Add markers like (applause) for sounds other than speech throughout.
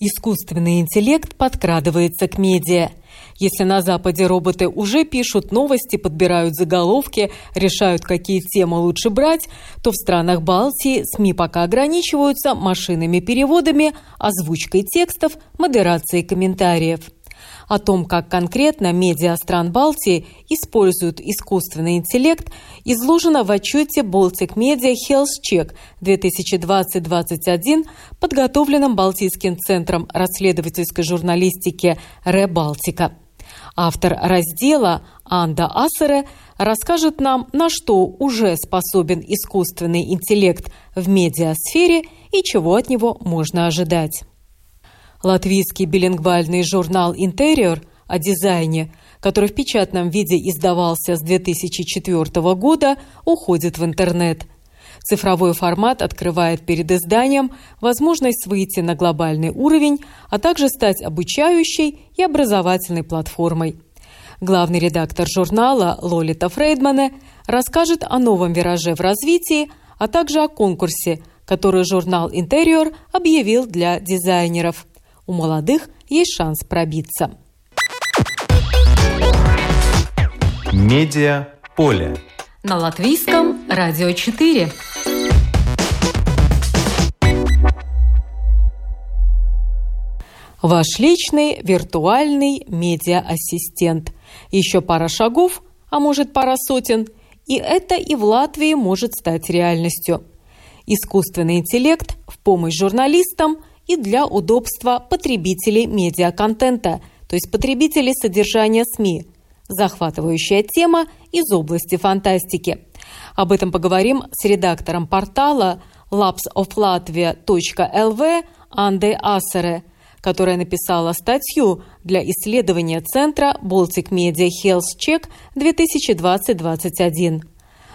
Искусственный интеллект подкрадывается к медиа. Если на Западе роботы уже пишут новости, подбирают заголовки, решают, какие темы лучше брать, то в странах Балтии СМИ пока ограничиваются машинными переводами, озвучкой текстов, модерацией комментариев – о том, как конкретно медиа стран Балтии используют искусственный интеллект, изложено в отчете Baltic Media Health Check 2020-2021, подготовленном Балтийским центром расследовательской журналистики «Ребалтика». Автор раздела Анда Ассере расскажет нам, на что уже способен искусственный интеллект в медиасфере и чего от него можно ожидать. Латвийский билингвальный журнал «Интерьер» о дизайне, который в печатном виде издавался с 2004 года, уходит в интернет. Цифровой формат открывает перед изданием возможность выйти на глобальный уровень, а также стать обучающей и образовательной платформой. Главный редактор журнала Лолита Фрейдмане расскажет о новом вираже в развитии, а также о конкурсе, который журнал «Интерьер» объявил для дизайнеров – у молодых есть шанс пробиться. Медиа поле. На латвийском радио 4. Ваш личный виртуальный медиа-ассистент. Еще пара шагов, а может пара сотен, и это и в Латвии может стать реальностью. Искусственный интеллект в помощь журналистам и для удобства потребителей медиаконтента, то есть потребителей содержания СМИ. Захватывающая тема из области фантастики. Об этом поговорим с редактором портала lapsoflatvia.lv Анде Ассере, которая написала статью для исследования Центра Baltic Media Health Check 2020-2021.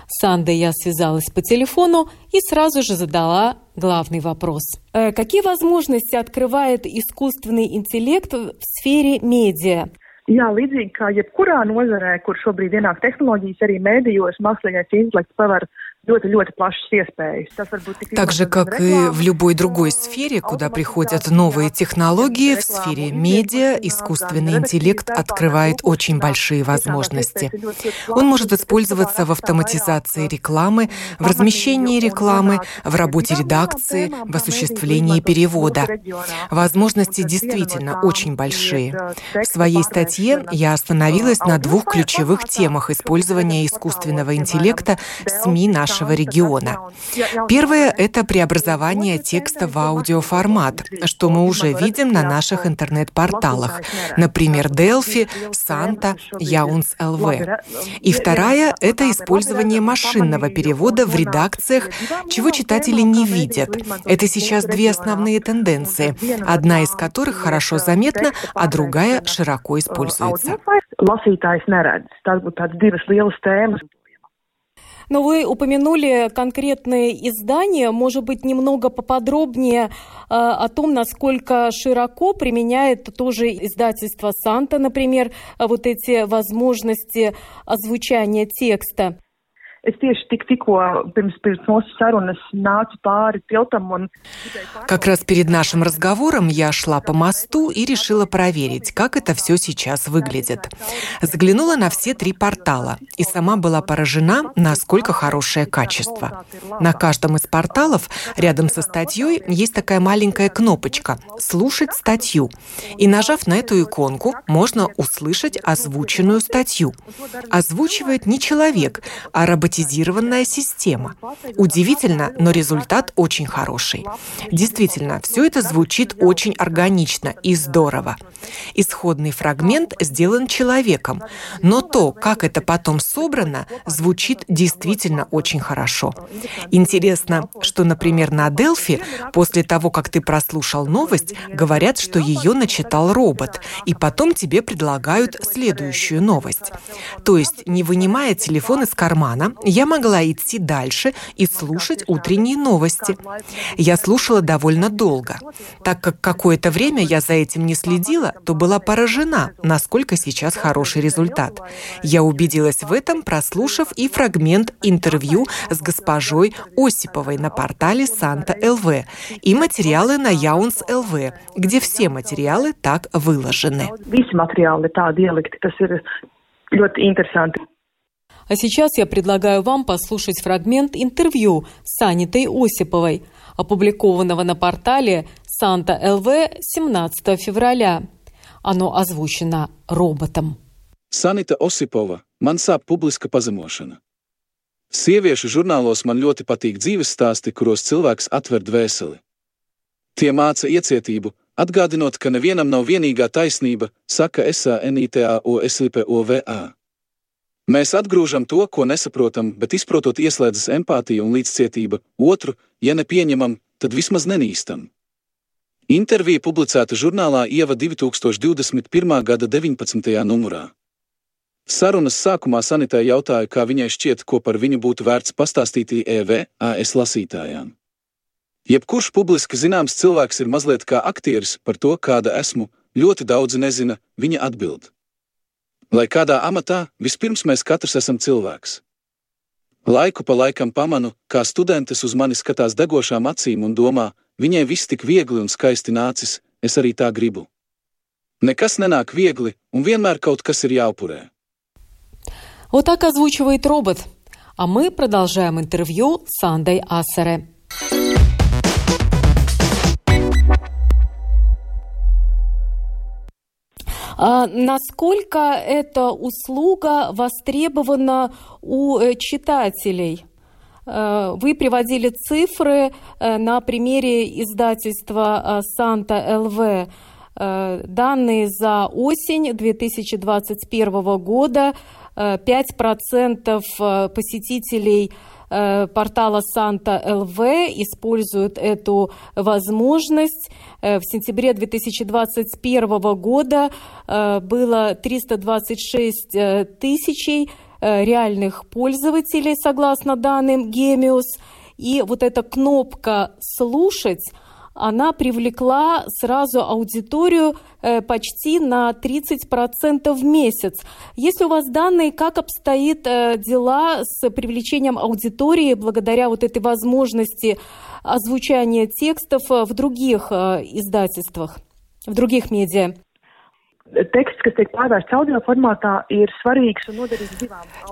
С Андой я связалась по телефону и сразу же задала главный вопрос. Э, какие возможности открывает искусственный интеллект в сфере медиа? Jā, līdzīgi kā jebkurā nozarē, kur šobrīd ienāk tehnoloģijas, arī mēdījos mākslīgais intelekts paver Так же, как и в любой другой сфере, куда приходят новые технологии, в сфере медиа искусственный интеллект открывает очень большие возможности. Он может использоваться в автоматизации рекламы, в размещении рекламы, в работе редакции, в осуществлении перевода. Возможности действительно очень большие. В своей статье я остановилась на двух ключевых темах использования искусственного интеллекта СМИ нашей нашего региона. Первое – это преобразование текста в аудиоформат, что мы уже видим на наших интернет-порталах, например, Delphi, Санта, Яунс ЛВ. И вторая – это использование машинного перевода в редакциях, чего читатели не видят. Это сейчас две основные тенденции, одна из которых хорошо заметна, а другая широко используется. Lasītājs neredz. Tās būtu tādas divas lielas tēmas. Но вы упомянули конкретные издания. Может быть, немного поподробнее э, о том, насколько широко применяет тоже издательство «Санта», например, вот эти возможности озвучания текста. Как раз перед нашим разговором я шла по мосту и решила проверить, как это все сейчас выглядит. Заглянула на все три портала и сама была поражена, насколько хорошее качество. На каждом из порталов рядом со статьей есть такая маленькая кнопочка «Слушать статью». И нажав на эту иконку, можно услышать озвученную статью. Озвучивает не человек, а роботизированный автоматизированная система. Удивительно, но результат очень хороший. Действительно, все это звучит очень органично и здорово. Исходный фрагмент сделан человеком, но то, как это потом собрано, звучит действительно очень хорошо. Интересно, что, например, на Делфи после того, как ты прослушал новость, говорят, что ее начитал робот, и потом тебе предлагают следующую новость. То есть, не вынимая телефон из кармана, я могла идти дальше и слушать утренние новости. Я слушала довольно долго. Так как какое-то время я за этим не следила, то была поражена, насколько сейчас хороший результат. Я убедилась в этом, прослушав и фрагмент интервью с госпожой Осиповой на портале Санта ЛВ и материалы на Яунс ЛВ, где все материалы так выложены. А сейчас я предлагаю вам послушать фрагмент интервью с Анитой Осиповой, опубликованного на портале Санта ЛВ 17 февраля. Оно озвучено роботом. Sanita Osipova, man sāp publiska pazemošana. Sieviešu žurnālos man ļoti patīk dzīves stāsti, kuros cilvēks atver dvēseli. Tie māca iecietību, atgādinot, ka nevienam nav vienīgā taisnība, saka SANITAOSLPOVA. Mēs atgrūžam to, ko nesaprotam, bet izprotot ieslēdzas empātija un līdzcietība, otru, ja nepieņemam, tad vismaz nenīstam. Intervija publicēta žurnālā Ieva 2021. gada 19. numurā. Sarunas sākumā Sanitai jautāja, kā viņai šķiet, ko par viņu būtu vērts pastāstīt EVAS lasītājām. Jebkurš publiski zināms cilvēks ir mazliet kā aktieris par to, kāda esmu, ļoti daudzi nezina, viņa atbild. Lai kādā amatā, vispirms mēs katrs esam cilvēks. Laiku pa laikam pamanu, kā studentes uz mani skatās degošām acīm un domā, Viņai viss tik viegli un skaisti nācis, es arī tā gribu. Nekas nenāk viegli, un vienmēr kaut kas ir jāupurē. Вот так озвучивает робот. А мы продолжаем интервью с Андой Ассере. Насколько эта услуга востребована у э, читателей? Э, вы приводили цифры э, на примере издательства «Санта ЛВ». Данные за осень 2021 года 5% посетителей портала Санта ЛВ используют эту возможность. В сентябре 2021 года было 326 тысячей Э, реальных пользователей, согласно данным Гемиус. И вот эта кнопка «Слушать» она привлекла сразу аудиторию э, почти на 30% в месяц. Есть у вас данные, как обстоит э, дела с привлечением аудитории благодаря вот этой возможности озвучания текстов в других издательствах, в других медиа? Текст.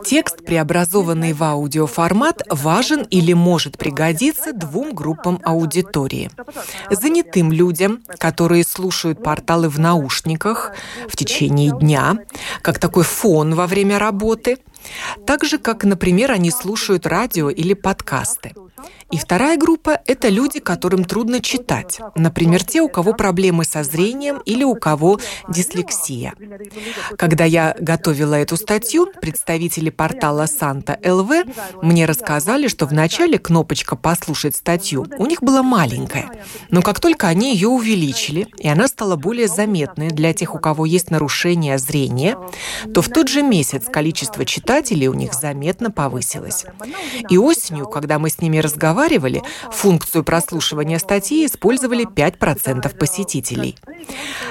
Текст, преобразованный в аудиоформат, важен или может пригодиться двум группам аудитории. Занятым людям, которые слушают порталы в наушниках в течение дня, как такой фон во время работы, так же, как, например, они слушают радио или подкасты. И вторая группа – это люди, которым трудно читать. Например, те, у кого проблемы со зрением или у кого дислексия. Когда я готовила эту статью, представители портала Санта ЛВ мне рассказали, что вначале кнопочка «Послушать статью» у них была маленькая. Но как только они ее увеличили, и она стала более заметной для тех, у кого есть нарушение зрения, то в тот же месяц количество читателей у них заметно повысилось. И осенью, когда мы с ними разговаривали, функцию прослушивания статьи использовали 5% посетителей.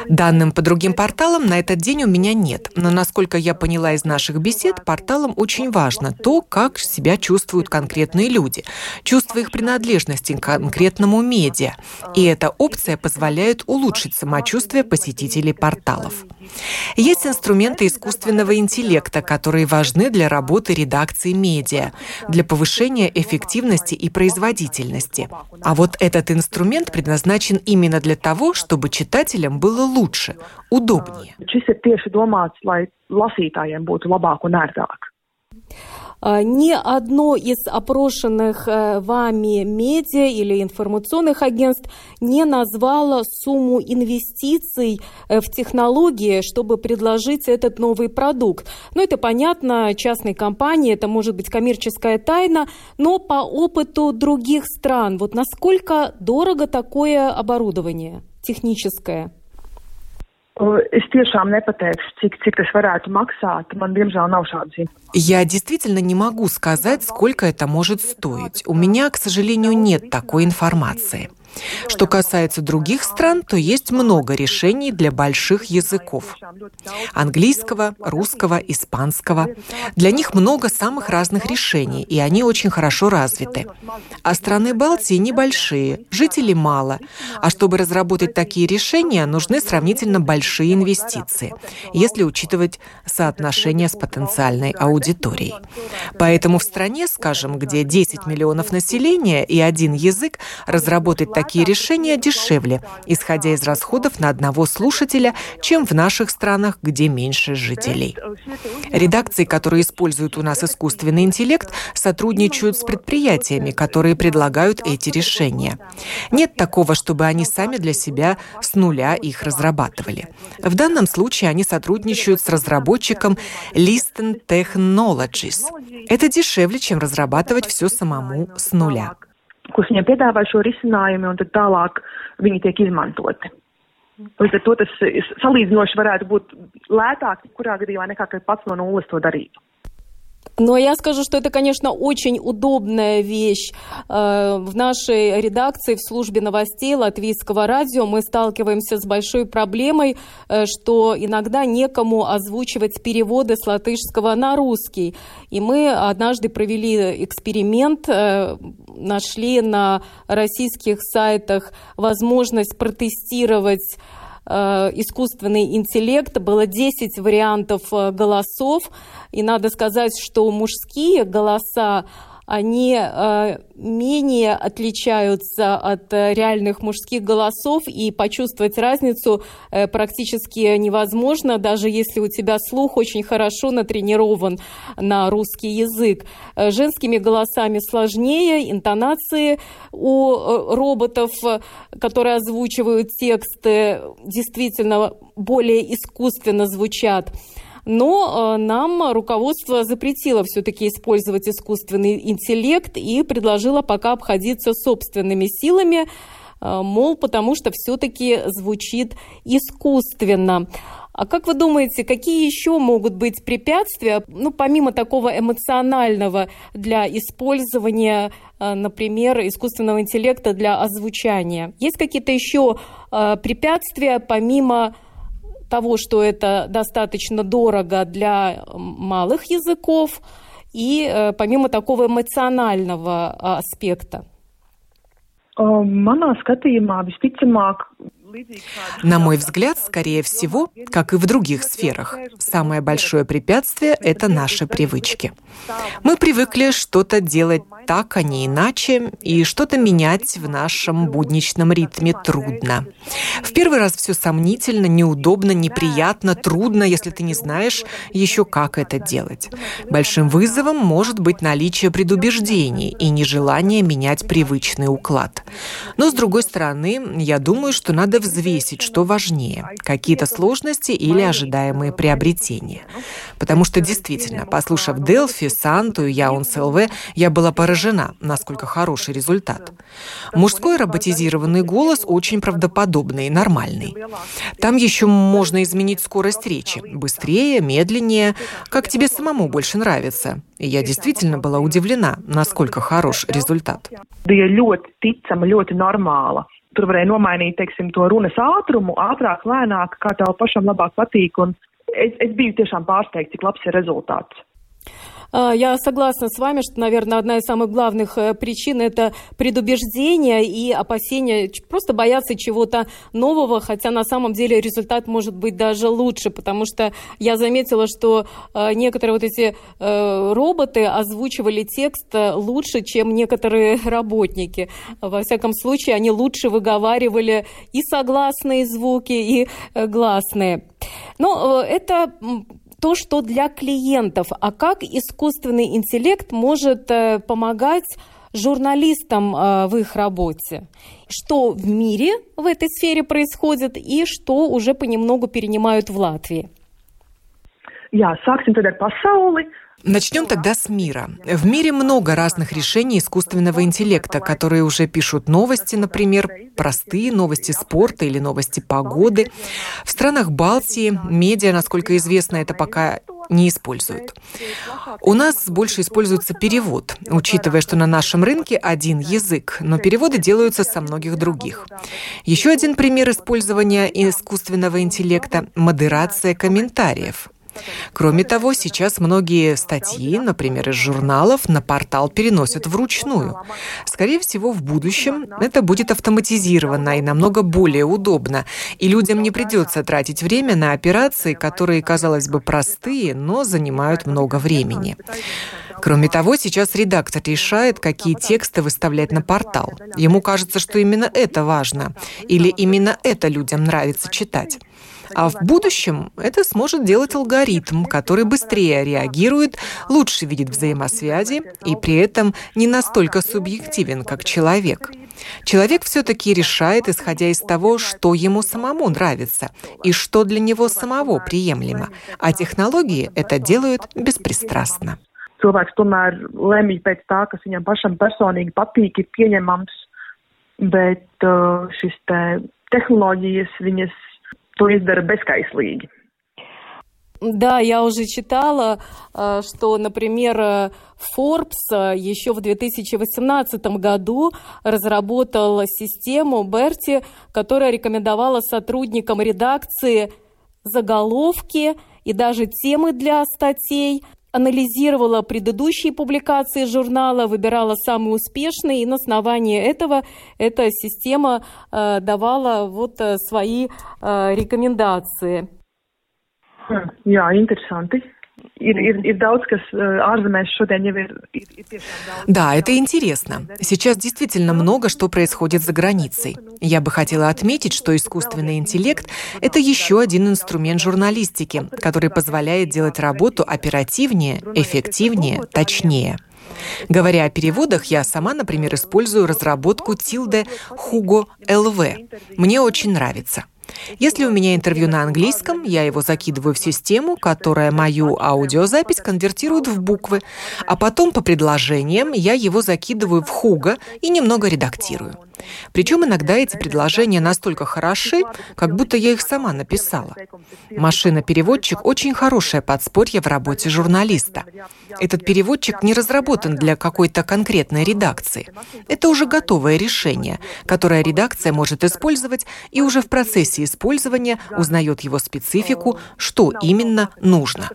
Данным по другим порталам на этот день у меня нет, но насколько я поняла из наших бесед, порталам очень важно то, как себя чувствуют конкретные люди, чувство их принадлежности к конкретному медиа. И эта опция позволяет улучшить самочувствие посетителей порталов. Есть инструменты искусственного интеллекта, которые важны для работы редакции медиа, для повышения эффективности и производительности. А вот этот инструмент предназначен именно для того, чтобы читателям было лучше, удобнее. А, ни одно из опрошенных э, вами медиа или информационных агентств не назвало сумму инвестиций э, в технологии, чтобы предложить этот новый продукт. Ну, это понятно, частной компании, это может быть коммерческая тайна, но по опыту других стран, вот насколько дорого такое оборудование техническое? Es tiešām nepateikšu, cik, cik tas varētu maksāt. Man, diemžēl, nav informācijas. Я действительно не могу сказать, сколько это может стоить. У меня, к сожалению, нет такой информации. Что касается других стран, то есть много решений для больших языков. Английского, русского, испанского. Для них много самых разных решений, и они очень хорошо развиты. А страны Балтии небольшие, жителей мало. А чтобы разработать такие решения, нужны сравнительно большие инвестиции, если учитывать соотношение с потенциальной аудиторией. Поэтому в стране, скажем, где 10 миллионов населения и один язык, разработать такие решения дешевле, исходя из расходов на одного слушателя, чем в наших странах, где меньше жителей. Редакции, которые используют у нас искусственный интеллект, сотрудничают с предприятиями, которые предлагают эти решения. Нет такого, чтобы они сами для себя с нуля их разрабатывали. В данном случае они сотрудничают с разработчиком Listen Technologies. Это дешевле, чем разрабатывать все самому с нуля kurus viņiem piedāvā šo risinājumu, un tad tālāk viņi tiek izmantoti. Līdz ar to tas salīdzinoši varētu būt lētāk, kurā gadījumā nekā, pats no nulles to darītu. Но я скажу, что это, конечно, очень удобная вещь. Э, в нашей редакции, в службе новостей Латвийского радио мы сталкиваемся с большой проблемой, э, что иногда некому озвучивать переводы с латышского на русский. И мы однажды провели эксперимент, э, нашли на российских сайтах возможность протестировать искусственный интеллект. Было 10 вариантов э, голосов. И надо сказать, что мужские голоса они э, менее отличаются от э, реальных мужских голосов, и почувствовать разницу э, практически невозможно, даже если у тебя слух очень хорошо натренирован на русский язык. Женскими голосами сложнее, интонации у роботов, которые озвучивают тексты, действительно более искусственно звучат. Но э, нам руководство запретило все-таки использовать искусственный интеллект и предложило пока обходиться собственными силами, э, мол, потому что все-таки звучит искусственно. А как вы думаете, какие еще могут быть препятствия, ну, помимо такого эмоционального для использования, э, например, искусственного интеллекта для озвучания? Есть какие-то еще препятствия помимо того, что это достаточно дорого для малых языков, и э, помимо такого эмоционального аспекта? Manā skatījumā visticamāk на мой взгляд, скорее всего, как и в других сферах, самое большое препятствие – это наши привычки. Мы привыкли что-то делать так, а не иначе, и что-то менять в нашем будничном ритме трудно. В первый раз все сомнительно, неудобно, неприятно, трудно, если ты не знаешь еще, как это делать. Большим вызовом может быть наличие предубеждений и нежелание менять привычный уклад. Но, с другой стороны, я думаю, что надо взвесить, что важнее – какие-то сложности или ожидаемые приобретения. Потому что действительно, послушав Делфи, Санту и Яунс ЛВ, я была поражена, насколько хороший результат. Мужской роботизированный голос очень правдоподобный и нормальный. Там еще можно изменить скорость речи. Быстрее, медленнее, как тебе самому больше нравится. И я действительно была удивлена, насколько хорош результат. Tur varēja nomainīt, teiksim, to runas ātrumu, ātrāk, lēnāk, kā tev pašam labāk patīk. Un es, es biju tiešām pārsteigts, cik labs ir rezultāts. А, я согласна с вами, что, наверное, одна из самых главных э, причин – это предубеждение и опасение, просто бояться чего-то нового, хотя на самом деле результат может быть даже лучше, потому что я заметила, что э, некоторые вот эти э, роботы озвучивали текст лучше, чем некоторые (laughs) работники. Во всяком случае, они лучше выговаривали и согласные звуки, и гласные. Но это то, что для клиентов. А как искусственный интеллект может э, помогать журналистам э, в их работе? Что в мире в этой сфере происходит и что уже понемногу перенимают в Латвии? Jā, sāksim tad ar pasauli. Начнем тогда с мира. В мире много разных решений искусственного интеллекта, которые уже пишут новости, например, простые новости спорта или новости погоды. В странах Балтии медиа, насколько известно, это пока не используют. У нас больше используется перевод, учитывая, что на нашем рынке один язык, но переводы делаются со многих других. Еще один пример использования искусственного интеллекта – модерация комментариев. Кроме того, сейчас многие статьи, например, из журналов, на портал переносят вручную. Скорее всего, в будущем это будет автоматизировано и намного более удобно, и людям не придется тратить время на операции, которые, казалось бы, простые, но занимают много времени. Кроме того, сейчас редактор решает, какие тексты выставлять на портал. Ему кажется, что именно это важно, или именно это людям нравится читать. А в будущем это сможет делать алгоритм, который быстрее реагирует, лучше видит взаимосвязи и при этом не настолько субъективен, как человек. Человек все-таки решает, исходя из того, что ему самому нравится и что для него самого приемлемо, а технологии это делают беспристрастно. Cilvēks tomēr lemj pēc tā, kas viņam pašam personīgi patīk, ir pieņemams, bet uh, šis te tehnoloģijas viņas to izdara bezkaislīgi. Да, я уже читала, э, что, например, э, Forbes э, еще в 2018 году разработал систему Берти, которая рекомендовала сотрудникам редакции заголовки и даже темы для статей, анализировала предыдущие публикации журнала, выбирала самые успешные, и на основании этого эта система э, давала вот э, свои э, рекомендации. Jā, interesanti. Ir, ir, ir daudz, kas tiešām Да, это интересно. Сейчас действительно много что происходит за границей. Я бы хотела отметить, что искусственный интеллект – это еще один инструмент журналистики, который позволяет делать работу оперативнее, эффективнее, точнее. Говоря о переводах, я сама, например, использую разработку Tilde Hugo LV. Мне очень нравится. Если у меня интервью на английском, я его закидываю в систему, которая мою аудиозапись конвертирует в буквы, а потом по предложениям я его закидываю в Хуга и немного редактирую. Причем иногда эти предложения настолько хороши, как будто я их сама написала. Машина-переводчик – очень хорошее подспорье в работе журналиста. Этот переводчик не разработан для какой-то конкретной редакции. Это уже готовое решение, которое редакция может использовать и уже в процессе использования узнает его специфику, что именно нужно.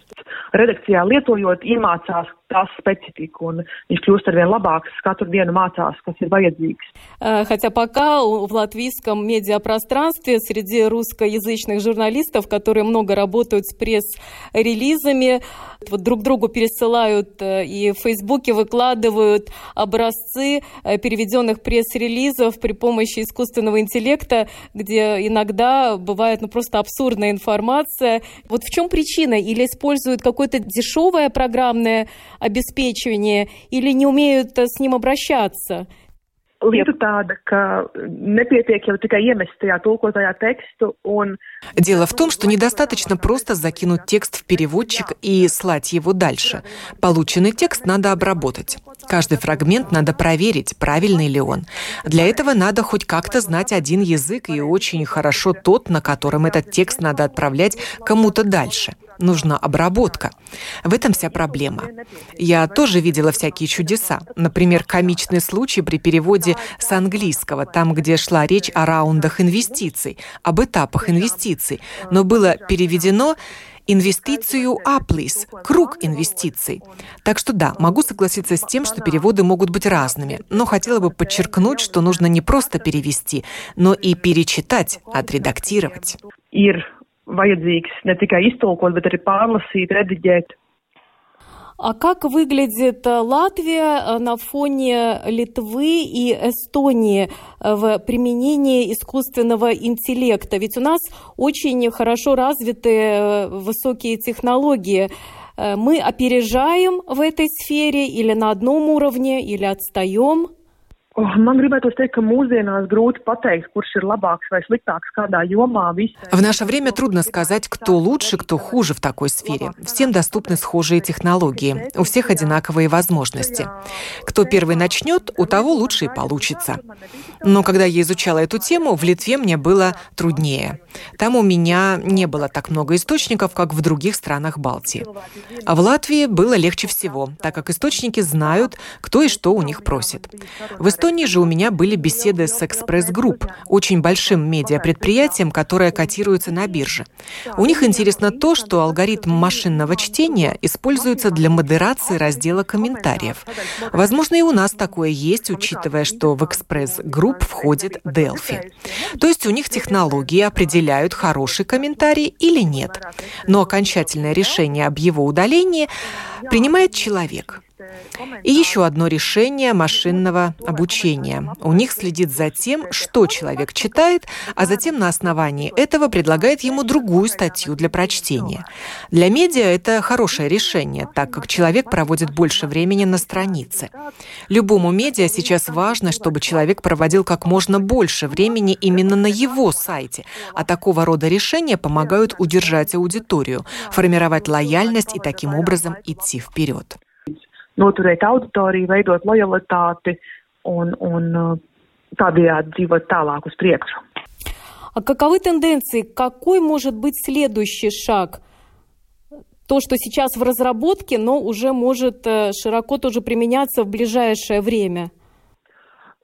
redakcijā lietojot, iemācās tās specifiku, un viņš kļūst arvien labāks, katru диenu mācās, kas ir vajadzīgs. Хотя пока в латвийском медиапространстве среди русскоязычных журналистов, которые много работают с пресс-релизами, вот друг другу пересылают э, и в Фейсбуке выкладывают образцы э, переведенных пресс-релизов при помощи искусственного интеллекта, где иногда бывает ну, просто абсурдная информация. Вот в чем причина? Или используют какое-то дешевое программное обеспечивание, или не умеют с ним обращаться? Lieta tāda, ka nepietiek jau tikai iemest tajā tulkotajā tekstu un... Дело в том, что недостаточно просто закинуть текст в переводчик и слать его дальше. Полученный текст надо обработать. Каждый фрагмент надо проверить, правильный ли он. Для этого надо хоть как-то знать один язык и очень хорошо тот, на котором этот текст надо отправлять кому-то дальше нужна обработка. В этом вся проблема. Я тоже видела всякие чудеса. Например, комичный случай при переводе с английского, там, где шла речь о раундах инвестиций, об этапах инвестиций. Но было переведено инвестицию аплис, круг инвестиций. Так что да, могу согласиться с тем, что переводы могут быть разными, но хотела бы подчеркнуть, что нужно не просто перевести, но и перечитать, отредактировать vajadzīgs ne tikai iztulkot, bet. А как выглядит э, Латвия э, на фоне Литвы и Эстонии э, в применении искусственного интеллекта? Ведь у нас очень хорошо развиты высокие технологии. Мы опережаем в этой сфере или на одном уровне, или отстаем? Oh. В наше время трудно сказать, кто лучше, кто хуже в такой сфере. Всем доступны схожие технологии, у всех одинаковые возможности. Кто первый начнет, у того лучше и получится. Но когда я изучала эту тему, в Литве мне было труднее. Там у меня не было так много источников, как в других странах Балтии. А в Латвии было легче всего, так как источники знают, кто и что у них просит. В Эстонии же у меня были беседы с Экспресс Групп, очень большим медиапредприятием, которое котируется на бирже. У них интересно то, что алгоритм машинного чтения используется для модерации раздела комментариев. Возможно, и у нас такое есть, учитывая, что в Экспресс Групп входит Delfi. То есть у них технологии определяют, хороший комментарий или нет. Но окончательное решение об его удалении принимает человек. И еще одно решение машинного обучения. У них следит за тем, что человек читает, а затем на основании этого предлагает ему другую статью для прочтения. Для медиа это хорошее решение, так как человек проводит больше времени на странице. Любому медиа сейчас важно, чтобы человек проводил как можно больше времени именно на его сайте, а такого roda решения помогают удержать аудиторию, формировать лояльность и таким образом идти вперед noturēt auditoriju, veidot lojalitāti un, un uh, tādējādi dzīvot tālāk uz priekšu. А каковы тенденции? Какой может быть следующий шаг? То, что сейчас в разработке, но уже может э, широко тоже применяться в ближайшее время –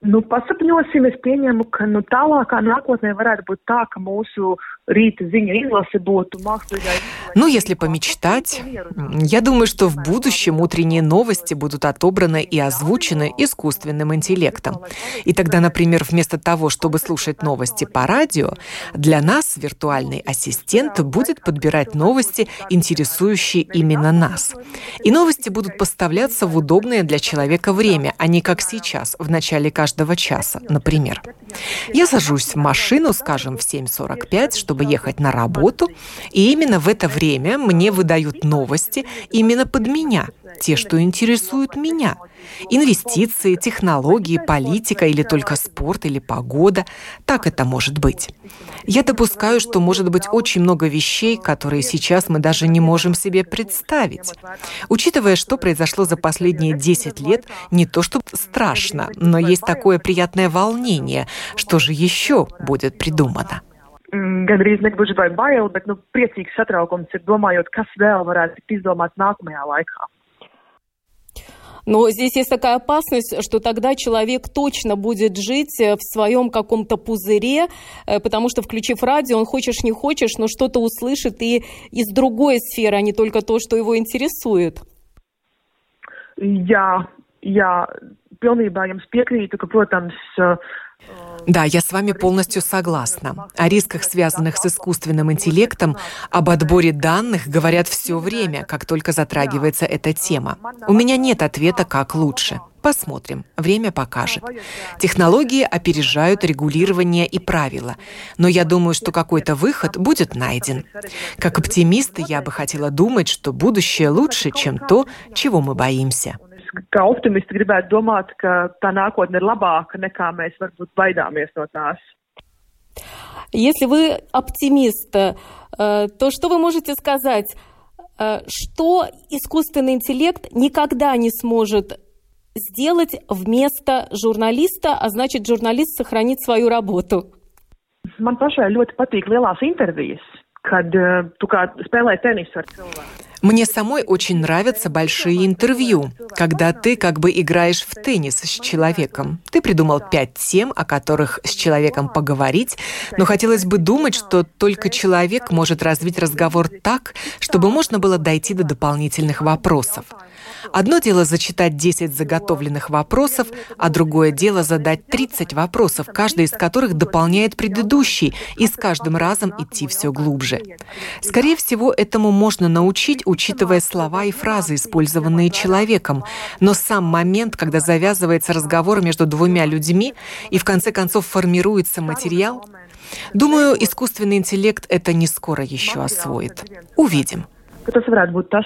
Nu, pasapņosim, es pieņemu, ka nu, tālākā nākotnē varētu būt tā, ka mūsu Ну, если помечтать, я думаю, что в будущем утренние новости будут отобраны и озвучены искусственным интеллектом. И тогда, например, вместо того, чтобы слушать новости по радио, для нас виртуальный ассистент будет подбирать новости, интересующие именно нас. И новости будут поставляться в удобное для человека время, а не как сейчас, в начале каждого часа, например. Я сажусь в машину, скажем, в 7.45, чтобы ехать на работу, и именно в это время мне выдают новости именно под меня, те, что интересуют меня. Инвестиции, технологии, политика или только спорт или погода. Так это может быть. Я допускаю, что может быть очень много вещей, которые сейчас мы даже не можем себе представить. Учитывая, что произошло за последние 10 лет, не то что страшно, но есть такое приятное волнение, что же еще будет придумано. Gandrīz negluži vai bail, bet nu, priecīgs satraukums ir domājot, kas vēl varētu tikt izdomāts nākamajā laikā. Но здесь есть такая опасность, что тогда человек точно будет жить э, в своем каком-то пузыре, э, потому что, включив радио, он хочешь не хочешь, но что-то услышит и из другой сферы, а не только то, что его интересует. Jā, jā, pilnībā jums piekrītu, ka, protams, да, я с вами полностью согласна. О рисках, связанных с искусственным интеллектом, об отборе данных говорят все время, как только затрагивается эта тема. У меня нет ответа, как лучше. Посмотрим, время покажет. Технологии опережают регулирование и правила, но я думаю, что какой-то выход будет найден. Как оптимист, я бы хотела думать, что будущее лучше, чем то, чего мы боимся kā optimisti gribētu domāt, ka tā nākotne ir labāka nekā mēs varbūt baidāmies no tās. Если вы оптимист, э, то что вы можете сказать, э, что искусственный интеллект никогда не сможет сделать вместо журналиста, а значит, журналист сохранит свою работу? Man pašai ļoti patīk lielās intervijas, kad tu kā spēlē tenisu ar cilvēku. Мне самой очень нравятся большие интервью, когда ты как бы играешь в теннис с человеком. Ты придумал пять тем, о которых с человеком поговорить, но хотелось бы думать, что только человек может развить разговор так, чтобы можно было дойти до дополнительных вопросов. Одно дело зачитать 10 заготовленных вопросов, а другое дело задать 30 вопросов, каждый из которых дополняет предыдущий, и с каждым разом идти все глубже. Скорее всего, этому можно научить, учитывая слова и фразы, использованные человеком. Но сам момент, когда завязывается разговор между двумя людьми и в конце концов формируется материал, думаю, искусственный интеллект это не скоро еще освоит. Увидим tas.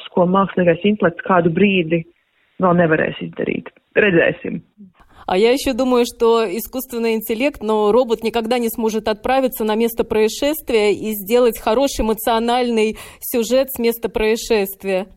А я еще думаю, что искусственный интеллект, но робот никогда не сможет отправиться на место происшествия и сделать хороший эмоциональный сюжет с места происшествия.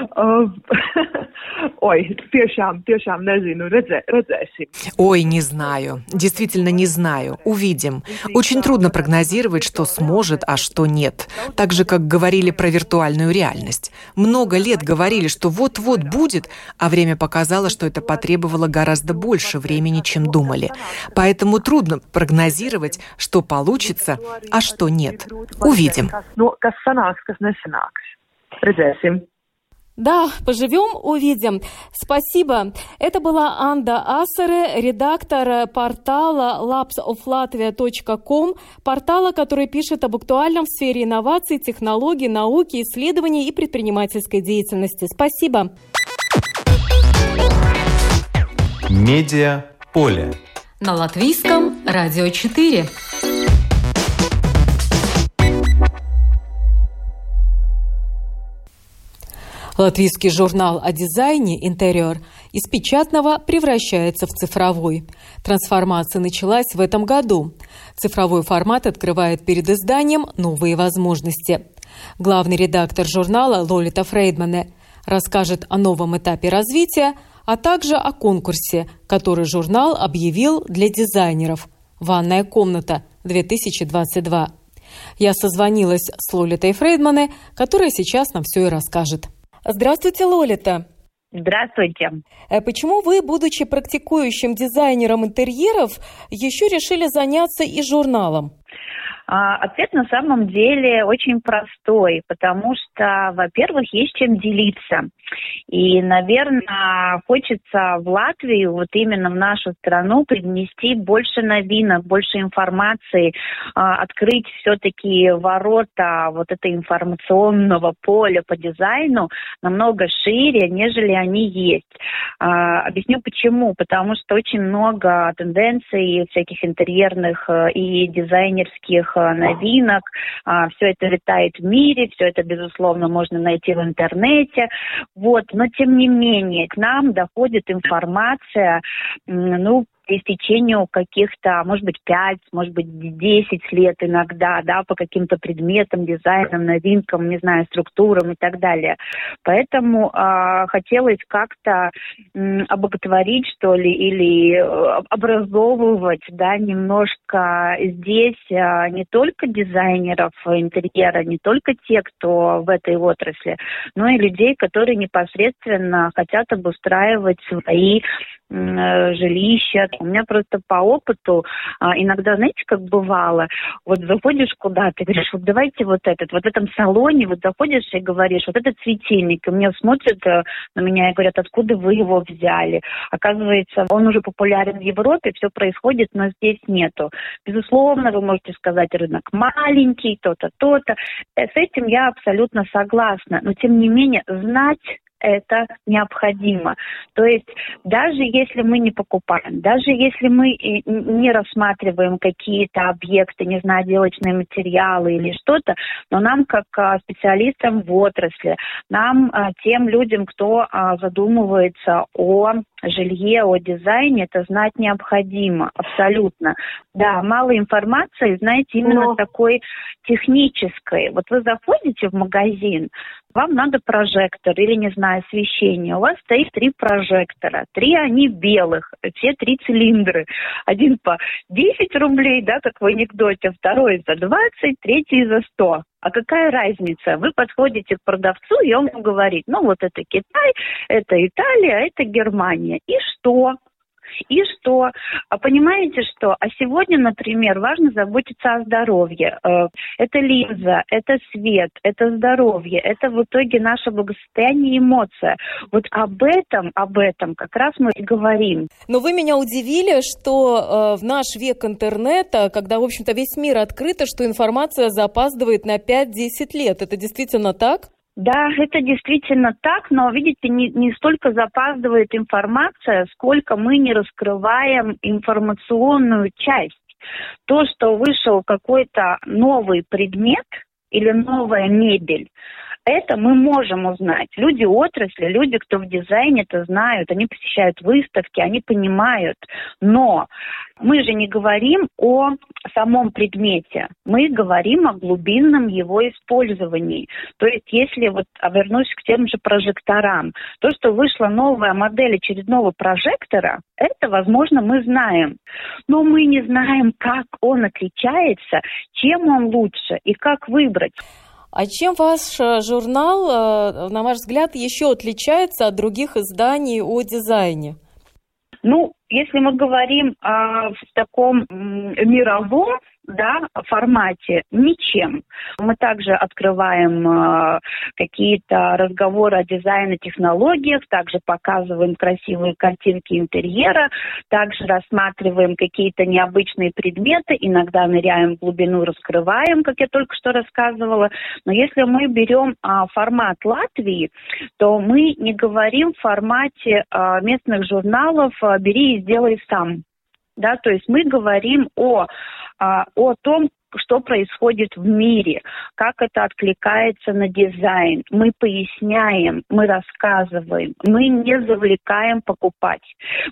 (laughs) Ой, tiešām, tiešām nezinu, redzē, redzēsim. Ой, не знаю. Действительно не знаю. Увидим. Очень трудно прогнозировать, что сможет, а что нет. Так же, как говорили про виртуальную реальность. Много лет говорили, что вот-вот будет, а время показало, что это потребовало гораздо больше времени, чем думали. Поэтому трудно прогнозировать, что получится, а что нет. Увидим. Redzēsim. Да, поживем, увидим. Спасибо. Это была Анда Асере, редактор портала lapsoflatvia.com, портала, который пишет об актуальном в сфере инноваций, технологий, науки, исследований и предпринимательской деятельности. Спасибо. Медиа поле. На латвийском радио 4. Латвийский журнал о дизайне «Интерьер» из печатного превращается в цифровой. Трансформация началась в этом году. Цифровой формат открывает перед изданием новые возможности. Главный редактор журнала Лолита Фрейдмане расскажет о новом этапе развития, а также о конкурсе, который журнал объявил для дизайнеров «Ванная комната 2022». Я созвонилась с Лолитой Фрейдмане, которая сейчас нам все и расскажет. Здравствуйте, Лолита. Здравствуйте. Э, почему вы, будучи практикующим дизайнером интерьеров, еще решили заняться и журналом? А, ответ на самом деле очень простой, потому что, во-первых, есть чем делиться. И, наверное, хочется в Латвию, вот именно в нашу страну, принести больше новинок, больше информации, а, открыть все-таки ворота вот этого информационного поля по дизайну намного шире, нежели они есть. А, объясню почему. Потому что очень много тенденций всяких интерьерных э, и дизайнерских новинок. А, все это летает в мире, все это, безусловно, можно найти в интернете. Вот. Но, тем не менее, к нам доходит информация, ну, истечению каких-то, может быть, 5, может быть, 10 лет иногда, да, по каким-то предметам, дизайнам, новинкам, не знаю, структурам и так далее. Поэтому э, хотелось как-то э, обоготворить, что ли, или э, образовывать, да, немножко здесь э, не только дизайнеров интерьера, не только те, кто в этой отрасли, но и людей, которые непосредственно хотят обустраивать свои Э, жилища. У меня просто по опыту а, иногда, знаете, как бывало, вот заходишь куда-то, говоришь, вот давайте вот этот, вот в этом салоне, вот заходишь и говоришь, вот этот светильник, и мне смотрят э, на меня и говорят, откуда вы его взяли. Оказывается, он уже популярен в Европе, все происходит, но здесь нету. Безусловно, вы можете сказать, рынок маленький, то-то, то-то. Э, с этим я абсолютно согласна, но тем не менее знать это необходимо. То есть даже если мы не покупаем, даже если мы не рассматриваем какие-то объекты, не знаю, отделочные материалы или что-то, но нам как а, специалистам в отрасли, нам, а, тем людям, кто а, задумывается о жилье, о дизайне, это знать необходимо, абсолютно. Да, мало информации, знаете, именно Но... такой технической. Вот вы заходите в магазин, вам надо прожектор или, не знаю, освещение. У вас стоит три прожектора. Три они белых, все три цилиндры. Один по 10 рублей, да, как в анекдоте, второй за 20, третий за 100. А какая разница? Вы подходите к продавцу, и он вам говорит, ну вот это Китай, это Италия, это Германия. И что? И что? А понимаете что? А сегодня, например, важно заботиться о здоровье. Э, это линза, это свет, это здоровье, это в итоге наше благосостояние и эмоция. Вот об этом, об этом как раз мы и говорим. Но вы меня удивили, что э, в наш век интернета, когда, в общем-то, весь мир открыт, что информация запаздывает на 5-10 лет. Это действительно так? Да, это действительно так, но, видите, не, не столько запаздывает информация, сколько мы не раскрываем информационную часть. То, что вышел какой-то новый предмет или новая мебель, это мы можем узнать. Люди отрасли, люди, кто в дизайне это знают, они посещают выставки, они понимают. Но мы же не говорим о самом предмете, мы говорим о глубинном его использовании. То есть, если вот вернусь к тем же прожекторам, то, что вышла новая модель очередного прожектора, это, возможно, мы знаем. Но мы не знаем, как он отличается, чем он лучше и как выбрать. А чем ваш э, журнал, э, на ваш взгляд, еще отличается от других изданий о дизайне? Ну, если мы говорим о таком мировом да, формате ничем. Мы также открываем э, какие-то разговоры о дизайне, технологиях, также показываем красивые картинки интерьера, также рассматриваем какие-то необычные предметы, иногда ныряем в глубину, раскрываем, как я только что рассказывала. Но если мы берем э, формат Латвии, то мы не говорим в формате э, местных журналов «бери и сделай сам» да, то есть мы говорим о, а, о том, что происходит в мире, как это откликается на дизайн. Мы поясняем, мы рассказываем, мы не завлекаем покупать,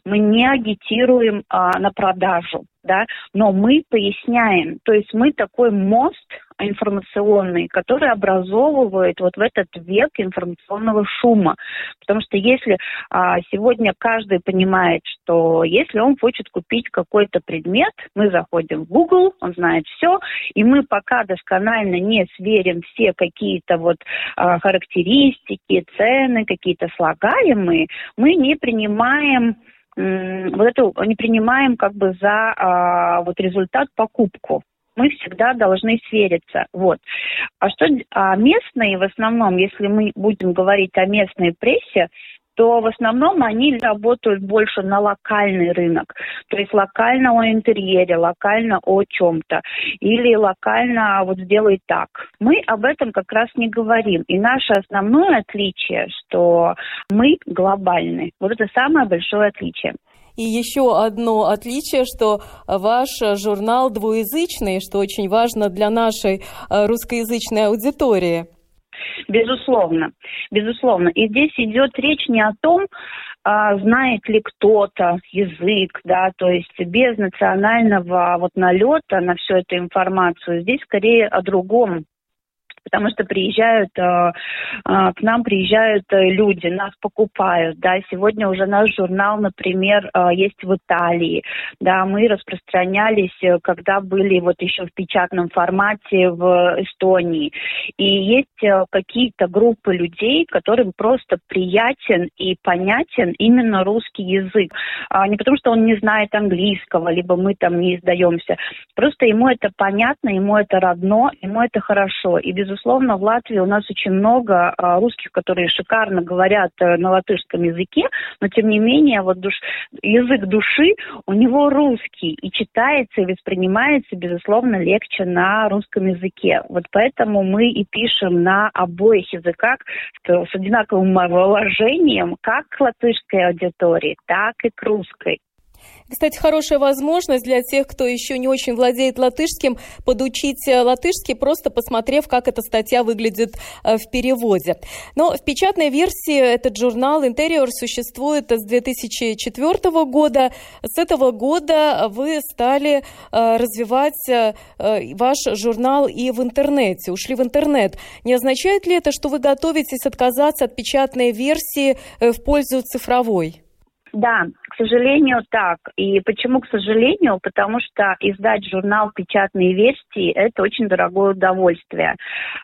мы не агитируем а, на продажу, да, но мы поясняем. То есть мы такой мост информационный, который образовывает вот в этот век информационного шума. Потому что если а, сегодня каждый понимает, что если он хочет купить какой-то предмет, мы заходим в Google, он знает все, и мы пока досконально не сверим все какие-то вот а, характеристики, цены, какие-то слагаемые, мы не принимаем вот это не принимаем как бы за а, вот результат покупку мы всегда должны свериться. Вот. А что а местные в основном, если мы будем говорить о местной прессе, то в основном они работают больше на локальный рынок. То есть локально о интерьере, локально о чем-то. Или локально вот сделай так. Мы об этом как раз не говорим. И наше основное отличие, что мы глобальны. Вот это самое большое отличие. И еще одно отличие, что ваш журнал двуязычный, что очень важно для нашей э, русскоязычной аудитории. Безусловно, безусловно. И здесь идет речь не о том, а, знает ли кто-то язык, да, то есть без национального вот налета на всю эту информацию. Здесь скорее о другом потому что приезжают, э, э, к нам приезжают э, люди, нас покупают, да, сегодня уже наш журнал, например, есть в Италии, да, мы распространялись, когда были вот еще в печатном формате в Эстонии, и есть какие-то группы людей, которым просто приятен и понятен именно русский язык, а не потому что он не знает английского, либо мы там не издаемся, просто ему это понятно, ему это родно, ему это хорошо, и безусловно безусловно, в Латвии у нас очень много а, русских, которые шикарно говорят э, на латышском языке, но тем не менее вот душ... язык души у него русский и читается и воспринимается, безусловно, легче на русском языке. Вот поэтому мы и пишем на обоих языках с одинаковым вложением как к латышской аудитории, так и к русской. Кстати, хорошая возможность для тех, кто еще не очень владеет латышским, подучить э, латышский, просто посмотрев, как эта статья выглядит э, в переводе. Но в печатной версии этот журнал «Интерьер» существует с 2004 года. С этого года вы стали э, развивать ваш журнал и в интернете, ушли в интернет. Не означает ли это, что вы готовитесь отказаться от печатной версии в пользу цифровой? Да, к сожалению, так. И почему к сожалению? Потому что издать журнал печатные версии – это очень дорогое удовольствие.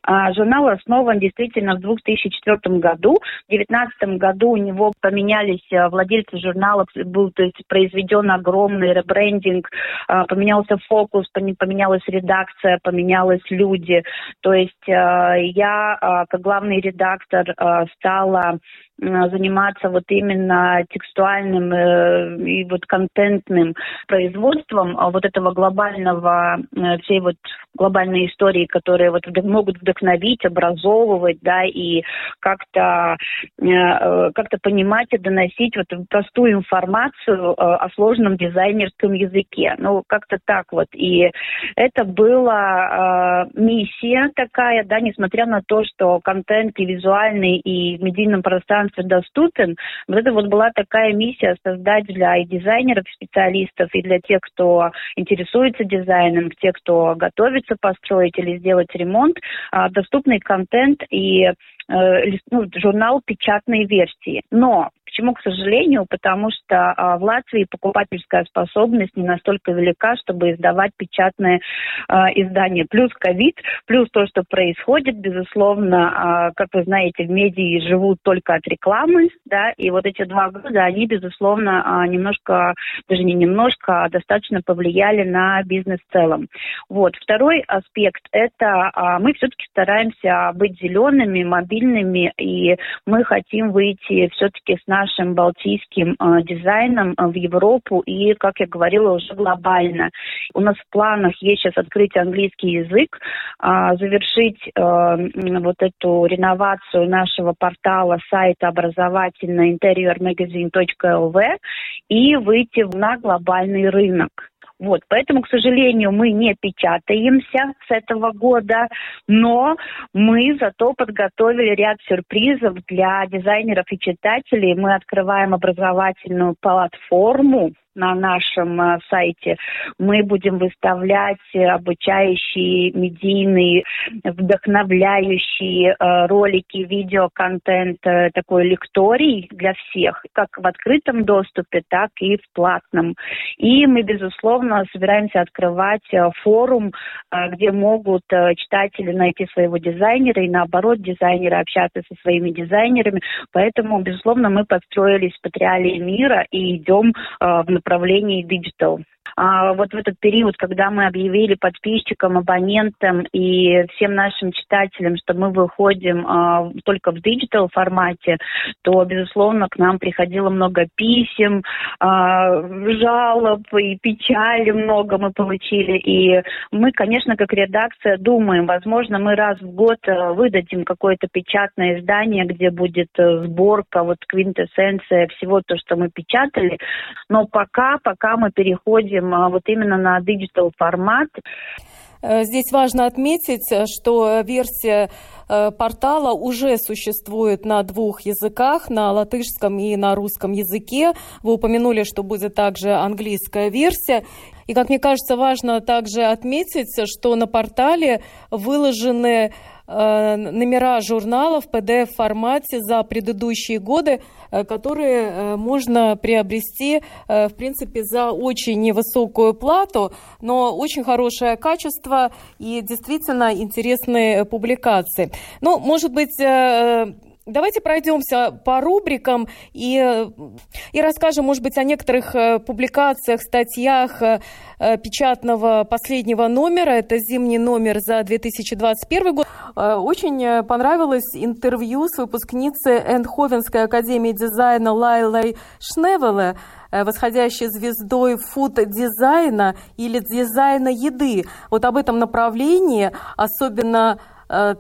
А, журнал основан действительно в 2004 году. В 2019 году у него поменялись а, владельцы журнала, был то есть, произведен огромный ребрендинг, а, поменялся фокус, поменялась редакция, поменялись люди. То есть я, как главный редактор, стала заниматься вот именно текстуальным э, и вот контентным производством а вот этого глобального, э, всей вот глобальной истории, которые вот могут вдохновить, образовывать, да, и как-то э, как-то понимать и доносить вот простую информацию о сложном дизайнерском языке. Ну, как-то так вот. И это была миссия такая, да, несмотря на то, что контент и визуальный, и в медийном пространстве пространстве доступен. Вот это вот была такая миссия создать для и дизайнеров, специалистов, и для тех, кто интересуется дизайном, тех, кто готовится построить или сделать ремонт, а, доступный контент и э, ну, журнал печатной версии. Но Почему, к сожалению? Потому что а, в Латвии покупательская способность не настолько велика, чтобы издавать печатные а, издания. Плюс ковид, плюс то, что происходит, безусловно, а, как вы знаете, в медии живут только от рекламы, да, и вот эти два года, они, безусловно, немножко, даже не немножко, а достаточно повлияли на бизнес в целом. Вот. Второй аспект – это мы все-таки стараемся быть зелеными, мобильными, и мы хотим выйти все-таки с нашей нашим балтийским э, дизайном э, в Европу и, как я говорила, уже глобально. У нас в планах есть сейчас открыть английский язык, э, завершить э, вот эту реновацию нашего портала сайта образовательно interiormagazine.lv и выйти на глобальный рынок. Вот, поэтому, к сожалению, мы не печатаемся с этого года, но мы зато подготовили ряд сюрпризов для дизайнеров и читателей. Мы открываем образовательную платформу на нашем э, сайте. Мы будем выставлять обучающие, медийные, вдохновляющие э, ролики, видеоконтент, э, такой лекторий для всех, как в открытом доступе, так и в платном. И мы, безусловно, собираемся открывать форум, где могут читатели найти своего дизайнера и, наоборот, дизайнеры общаться со своими дизайнерами. Поэтому, безусловно, мы подстроились под реалии мира и идем в направлении digital. А, вот в этот период, когда мы объявили подписчикам, абонентам и всем нашим читателям, что мы выходим а, только в digital формате, то, безусловно, к нам приходило много писем, а, жалоб и печали много мы получили. И мы, конечно, как редакция думаем, возможно, мы раз в год выдадим какое-то печатное издание, где будет а, сборка, вот квинтэссенция всего то, что мы печатали. Но пока, пока мы переходим переходим а, вот именно на digital формат. Э, здесь важно отметить, что версия э, портала уже существует на двух языках, на латышском и на русском языке. Вы упомянули, что будет также английская версия. И, как мне кажется, важно также отметить, что на портале выложены Э, номера журналов в PDF-формате за предыдущие годы, э, которые э, можно приобрести, в принципе, за очень невысокую плату, но очень хорошее качество и действительно интересные публикации. Ну, может быть, Давайте пройдемся по рубрикам и, и расскажем, может быть, о некоторых э, публикациях, статьях э, печатного последнего номера. Это зимний номер за 2021 год. Э, очень понравилось интервью с выпускницей Эндховенской академии дизайна Лайлой Шневеле, восходящей звездой фуд-дизайна или дизайна еды. Вот об этом направлении, особенно Э,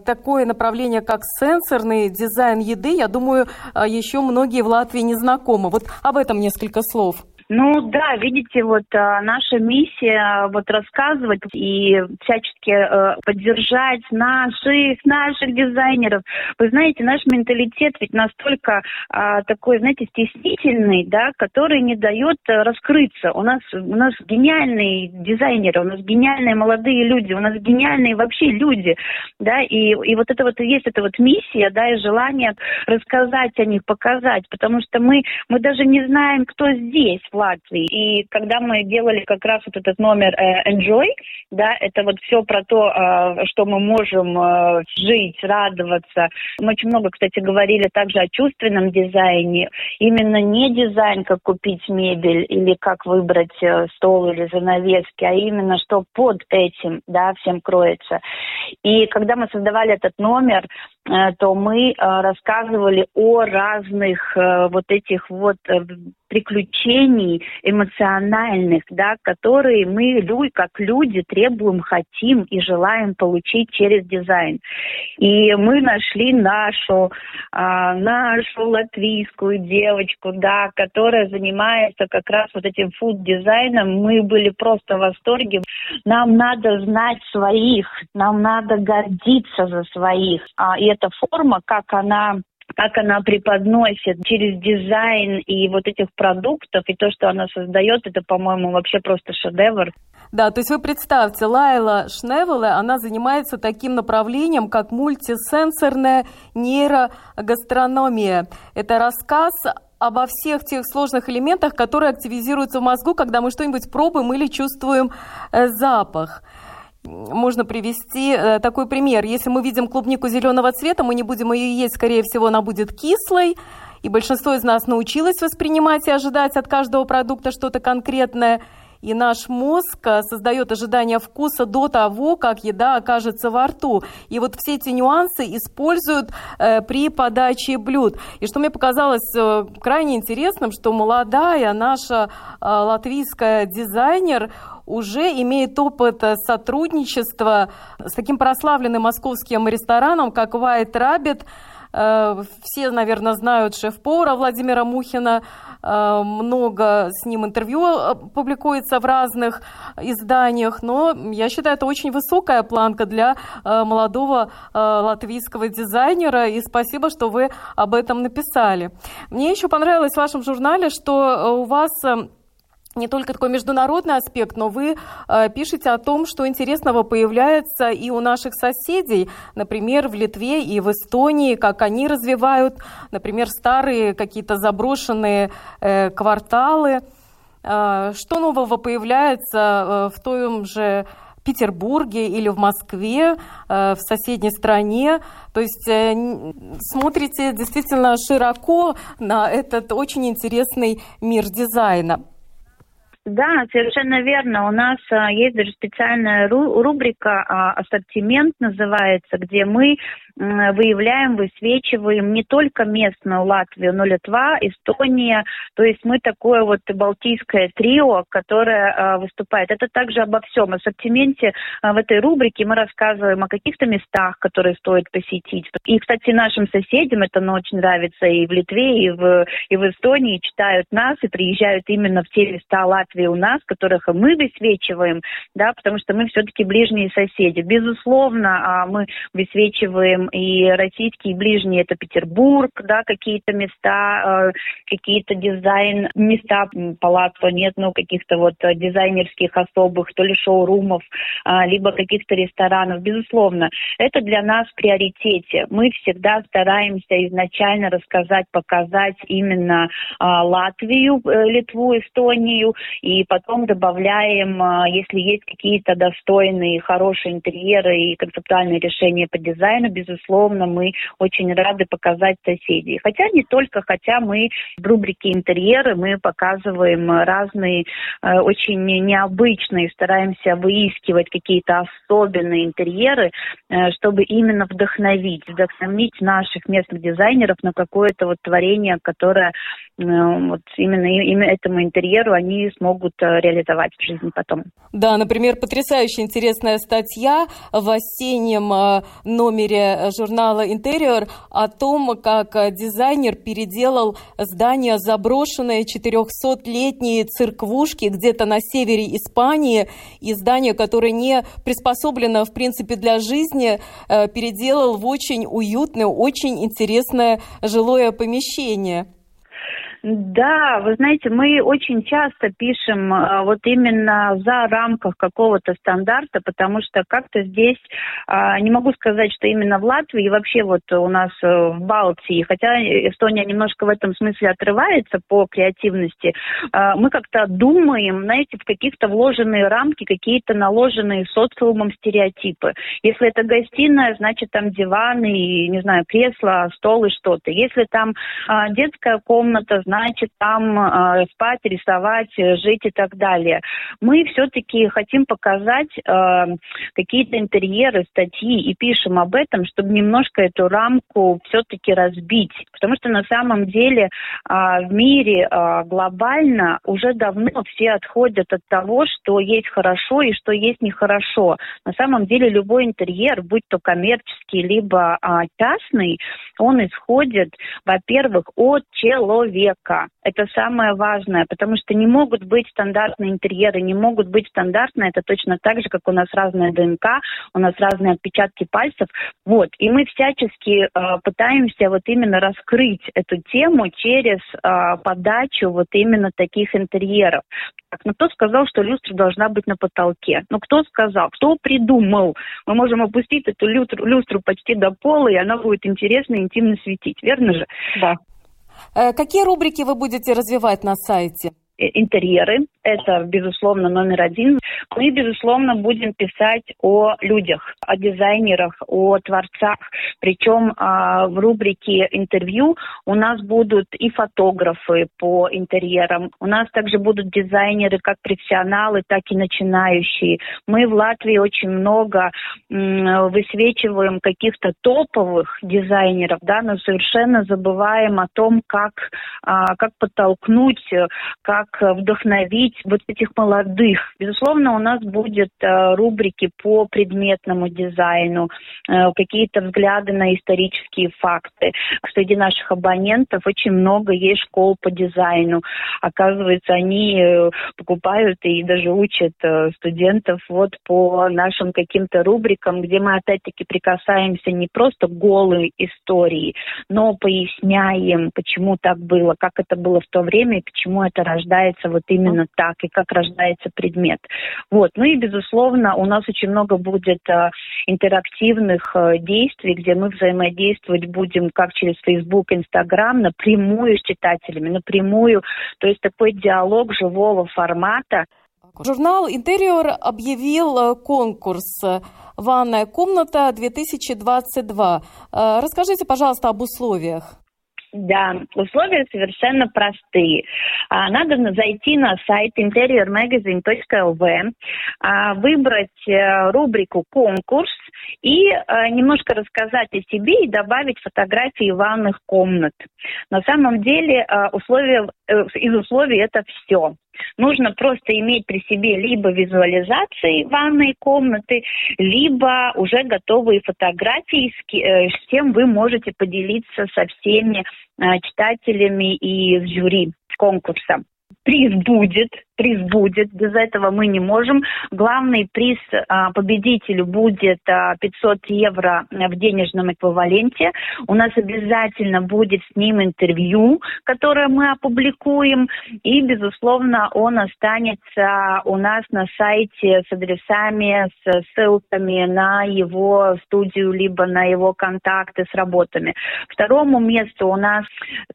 такое направление, как сенсорный дизайн еды, я думаю, э, еще многие в Латвии не знакомы. Вот об этом несколько слов. Ну да, видите, вот а, наша миссия вот рассказывать и всячески а, поддержать наших, наших дизайнеров. Вы знаете, наш менталитет ведь настолько а, такой, знаете, стеснительный, да, который не дает раскрыться. У нас, у нас гениальные дизайнеры, у нас гениальные молодые люди, у нас гениальные вообще люди, да, и, и вот это вот и есть эта вот миссия, да, и желание рассказать о них, показать, потому что мы, мы даже не знаем, кто здесь, Латвии. И когда мы делали как раз вот этот номер э, Enjoy, да, это вот все про то, э, что мы можем э, жить, радоваться. Мы очень много, кстати, говорили также о чувственном дизайне. Именно не дизайн, как купить мебель или как выбрать стол или занавески, а именно что под этим, да, всем кроется. И когда мы создавали этот номер, то мы рассказывали о разных вот этих вот приключений эмоциональных, да, которые мы, как люди, требуем, хотим и желаем получить через дизайн. И мы нашли нашу, а, нашу латвийскую девочку, да, которая занимается как раз вот этим фуд-дизайном. Мы были просто в восторге. Нам надо знать своих, нам надо гордиться за своих. А, и эта форма, как она как она преподносит через дизайн и вот этих продуктов, и то, что она создает, это, по-моему, вообще просто шедевр. Да, то есть вы представьте, Лайла Шневеле, она занимается таким направлением, как мультисенсорная нейрогастрономия. Это рассказ обо всех тех сложных элементах, которые активизируются в мозгу, когда мы что-нибудь пробуем или чувствуем э, запах можно привести э, такой пример. Если мы видим клубнику зеленого цвета, мы не будем ее есть, скорее всего, она будет кислой. И большинство из нас научилось воспринимать и ожидать от каждого продукта что-то конкретное. И наш мозг э, создает ожидание вкуса до того, как еда окажется во рту. И вот все эти нюансы используют э, при подаче блюд. И что мне показалось э, крайне интересным, что молодая наша э, латвийская дизайнер уже имеет опыт сотрудничества с таким прославленным московским рестораном, как White Rabbit. Э, все, наверное, знают шеф-повара Владимира Мухина. Э, много с ним интервью э, публикуется в разных изданиях. Но я считаю, это очень высокая планка для молодого латвийского дизайнера. И спасибо, что вы об этом написали. Мне еще понравилось в вашем журнале, что у вас не только такой международный аспект, но вы э, пишете о том, что интересного появляется и у наших соседей, например, в Литве и в Эстонии, как они развивают, например, старые какие-то заброшенные э, кварталы. Э, что нового появляется э, в том же Петербурге или в Москве, э, в соседней стране. То есть э, смотрите действительно широко на этот очень интересный мир дизайна. Да, совершенно верно. У нас а, есть даже специальная ру- рубрика а, «Ассортимент» называется, где мы выявляем, высвечиваем не только местную Латвию, но Литва, Эстония. То есть мы такое вот балтийское трио, которое а, выступает. Это также обо всем. В ассортименте а, в этой рубрике мы рассказываем о каких-то местах, которые стоит посетить. И, кстати, нашим соседям это ну, очень нравится и в Литве, и в, и в Эстонии читают нас и приезжают именно в те места Латвии у нас, которых мы высвечиваем, да, потому что мы все-таки ближние соседи. Безусловно, а, мы высвечиваем и российские ближние, это Петербург, да, какие-то места, э, какие-то дизайн, места палаццо нет, ну, каких-то вот дизайнерских особых, то ли шоурумов, а, либо каких-то ресторанов. Безусловно, это для нас в приоритете. Мы всегда стараемся изначально рассказать, показать именно а, Латвию, э, Литву, Эстонию, и потом добавляем, а, если есть какие-то достойные, хорошие интерьеры и концептуальные решения по дизайну, безусловно, безусловно, мы очень рады показать соседей. Хотя не только, хотя мы в рубрике «Интерьеры» мы показываем разные, э, очень необычные, стараемся выискивать какие-то особенные интерьеры, э, чтобы именно вдохновить, вдохновить наших местных дизайнеров на какое-то вот творение, которое э, вот именно, именно этому интерьеру они смогут могут реализовать в жизни потом. Да, например, потрясающе интересная статья в осеннем номере журнала «Интерьер» о том, как дизайнер переделал здание заброшенное 400-летние церквушки где-то на севере Испании, и здание, которое не приспособлено, в принципе, для жизни, э, переделал в очень уютное, очень интересное жилое помещение. Да, вы знаете, мы очень часто пишем а, вот именно за рамках какого-то стандарта, потому что как-то здесь, а, не могу сказать, что именно в Латвии, вообще вот у нас э, в Балтии, хотя Эстония немножко в этом смысле отрывается по креативности, а, мы как-то думаем, знаете, в каких-то вложенные рамки, какие-то наложенные социумом стереотипы. Если это гостиная, значит там диваны и, не знаю, кресло, стол и что-то. Если там детская комната, значит там э, спать, рисовать, э, жить и так далее. Мы все-таки хотим показать э, какие-то интерьеры, статьи и пишем об этом, чтобы немножко эту рамку все-таки разбить. Потому что на самом деле э, в мире э, глобально уже давно все отходят от того, что есть хорошо и что есть нехорошо. На самом деле любой интерьер, будь то коммерческий, либо э, частный, он исходит, во-первых, от человека ДНК. Это самое важное, потому что не могут быть стандартные интерьеры, не могут быть стандартные. Это точно так же, как у нас разная ДНК, у нас разные отпечатки пальцев. Вот. И мы всячески э, пытаемся вот именно раскрыть эту тему через э, подачу вот именно таких интерьеров. Так, ну кто сказал, что люстра должна быть на потолке? Ну кто сказал? Кто придумал? Мы можем опустить эту люстру, люстру почти до пола, и она будет интересно интимно светить, верно же? Да. Э, какие рубрики вы будете развивать на сайте? Э, интерьеры, это, безусловно, номер один. Мы, безусловно, будем писать о людях, о дизайнерах, о творцах. Причем а, в рубрике интервью у нас будут и фотографы по интерьерам. У нас также будут дизайнеры как профессионалы, так и начинающие. Мы в Латвии очень много м, высвечиваем каких-то топовых дизайнеров, да, но совершенно забываем о том, как, а, как подтолкнуть, как вдохновить привлечь вот этих молодых. Безусловно, у нас будет э, рубрики по предметному дизайну, э, какие-то взгляды на исторические факты. Среди наших абонентов очень много есть школ по дизайну. Оказывается, они э, покупают и даже учат студентов вот по нашим каким-то рубрикам, где мы опять-таки прикасаемся не просто голой истории, но поясняем, почему так было, как это было в то время и почему это рождается вот именно так так и как рождается предмет. Вот. Ну и, безусловно, у нас очень много будет а, интерактивных а, действий, где мы взаимодействовать будем как через Facebook, Instagram, напрямую с читателями, напрямую. То есть такой диалог живого формата. Журнал «Интерьер» объявил э, конкурс «Ванная комната 2022». Э, расскажите, пожалуйста, об условиях. Да, условия совершенно простые. А, надо зайти на сайт interiormagazine.lv, а, выбрать э, рубрику «Конкурс» и э, немножко рассказать о себе и добавить фотографии ванных комнат. На самом деле э, условия, из условий это все. Нужно просто иметь при себе либо визуализации ванной комнаты, либо уже готовые фотографии, с кем вы можете поделиться со всеми э, читателями и с жюри конкурса. Приз будет, приз будет, без этого мы не можем. Главный приз а, победителю будет а, 500 евро в денежном эквиваленте. У нас обязательно будет с ним интервью, которое мы опубликуем, и, безусловно, он останется у нас на сайте с адресами, с ссылками на его студию, либо на его контакты с работами. Второму месту у нас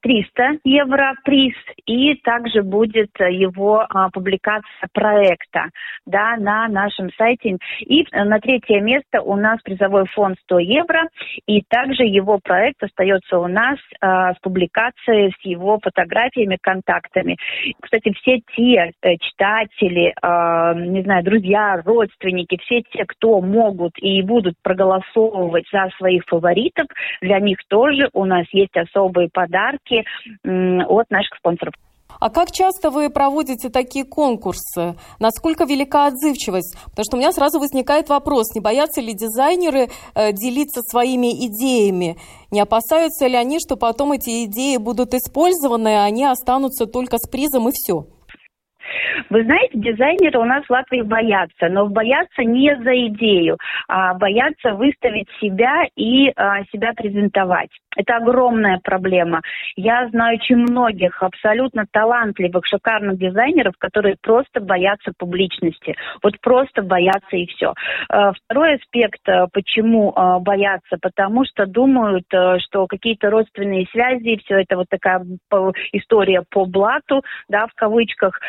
300 евро приз, и также будет его а, публикация проекта да, на нашем сайте. И на третье место у нас призовой фонд 100 евро, и также его проект остается у нас э, с публикацией, с его фотографиями, контактами. Кстати, все те э, читатели, э, не знаю, друзья, родственники, все те, кто могут и будут проголосовывать за своих фаворитов, для них тоже у нас есть особые подарки э, от наших спонсоров. А как часто вы проводите такие конкурсы? Насколько велика отзывчивость? Потому что у меня сразу возникает вопрос, не боятся ли дизайнеры э, делиться своими идеями? Не опасаются ли они, что потом эти идеи будут использованы, а они останутся только с призом и все? Вы знаете, дизайнеры у нас в Латвии боятся, но боятся не за идею, а боятся выставить себя и а, себя презентовать. Это огромная проблема. Я знаю очень многих абсолютно талантливых, шикарных дизайнеров, которые просто боятся публичности. Вот просто боятся и все. Э, второй аспект, э, почему э, боятся, потому что думают, что какие-то родственные связи, все это вот такая история по блату, да, в кавычках,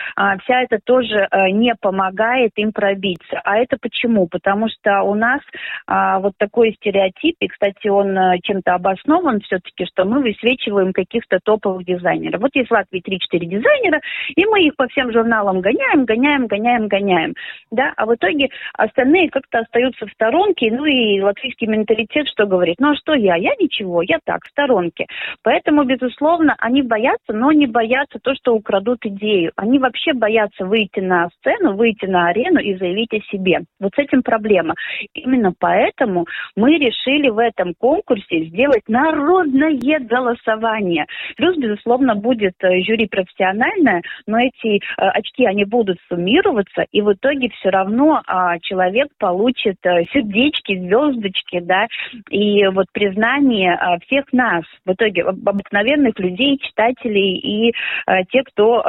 вся это тоже не помогает им пробиться. А это почему? Потому что у нас вот такой стереотип, и, кстати, он чем-то обоснован, все-таки, что мы высвечиваем каких-то топовых дизайнеров. Вот есть в Латвии 3-4 дизайнера, и мы их по всем журналам гоняем, гоняем, гоняем, гоняем. Да? А в итоге остальные как-то остаются в сторонке, ну и латвийский менталитет что говорит? Ну а что я? Я ничего, я так, в сторонке. Поэтому, безусловно, они боятся, но не боятся то, что украдут идею. Они вообще боятся выйти на сцену, выйти на арену и заявить о себе. Вот с этим проблема. Именно поэтому мы решили в этом конкурсе сделать народ народное голосование. Плюс, безусловно, будет э, жюри профессиональное, но эти э, очки, они будут суммироваться, и в итоге все равно а, человек получит э, сердечки, звездочки, да, и вот признание всех нас, в итоге обыкновенных людей, читателей и тех, кто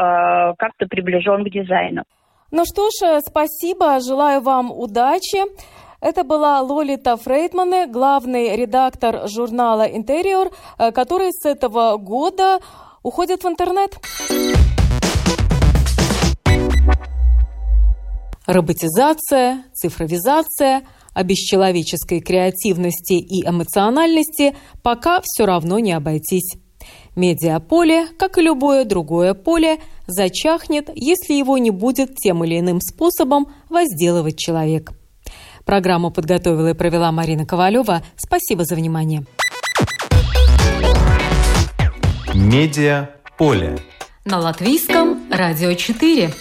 как-то приближен к дизайну. Ну что ж, спасибо, желаю вам удачи. Это была Лолита Фрейдмане, главный редактор журнала «Интериор», э, который с этого года уходит в интернет. Роботизация, цифровизация, а без человеческой креативности и эмоциональности пока все равно не обойтись. Медиаполе, как и любое другое поле, зачахнет, если его не будет тем или иным способом возделывать человек. Программу подготовила и провела Марина Ковалева. Спасибо за внимание. Медиа поле. На латвийском радио 4.